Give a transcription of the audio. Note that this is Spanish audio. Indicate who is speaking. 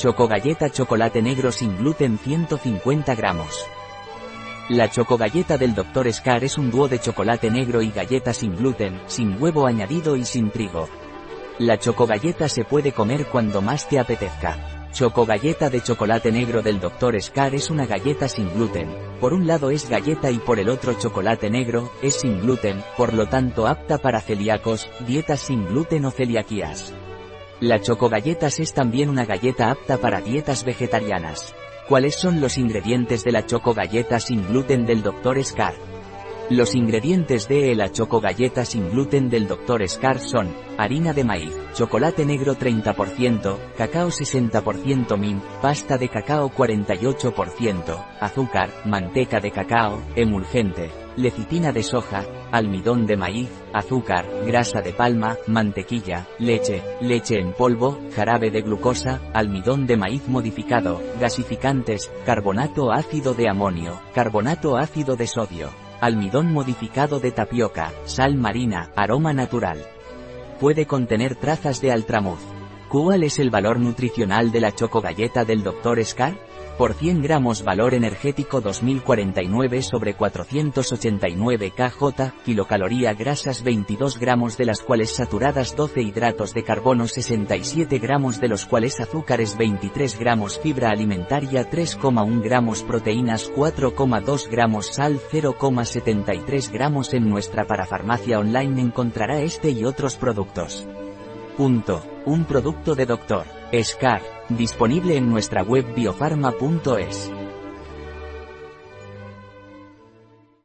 Speaker 1: Chocogalleta chocolate negro sin gluten 150 gramos. La chocogalleta del Dr. Scar es un dúo de chocolate negro y galleta sin gluten, sin huevo añadido y sin trigo. La chocogalleta se puede comer cuando más te apetezca. Chocogalleta de chocolate negro del Dr. Scar es una galleta sin gluten. Por un lado es galleta y por el otro chocolate negro, es sin gluten, por lo tanto apta para celíacos, dietas sin gluten o celiaquías. La chocogalletas es también una galleta apta para dietas vegetarianas. ¿Cuáles son los ingredientes de la choco galleta sin gluten del Dr. Scar? Los ingredientes de la choco galleta sin gluten del Dr. Scar son, harina de maíz, chocolate negro 30%, cacao 60% min, pasta de cacao 48%, azúcar, manteca de cacao, emulgente, lecitina de soja, almidón de maíz, azúcar, grasa de palma, mantequilla, leche, leche en polvo, jarabe de glucosa, almidón de maíz modificado, gasificantes, carbonato ácido de amonio, carbonato ácido de sodio, almidón modificado de tapioca, sal marina, aroma natural. Puede contener trazas de altramuz. ¿Cuál es el valor nutricional de la chocogalleta del Dr. Scar? Por 100 gramos valor energético 2049 sobre 489 kJ, kilocaloría grasas 22 gramos de las cuales saturadas 12 hidratos de carbono 67 gramos de los cuales azúcares 23 gramos fibra alimentaria 3,1 gramos proteínas 4,2 gramos sal 0,73 gramos en nuestra parafarmacia online encontrará este y otros productos. Punto. Un producto de Dr. Scar, disponible en nuestra web biofarma.es.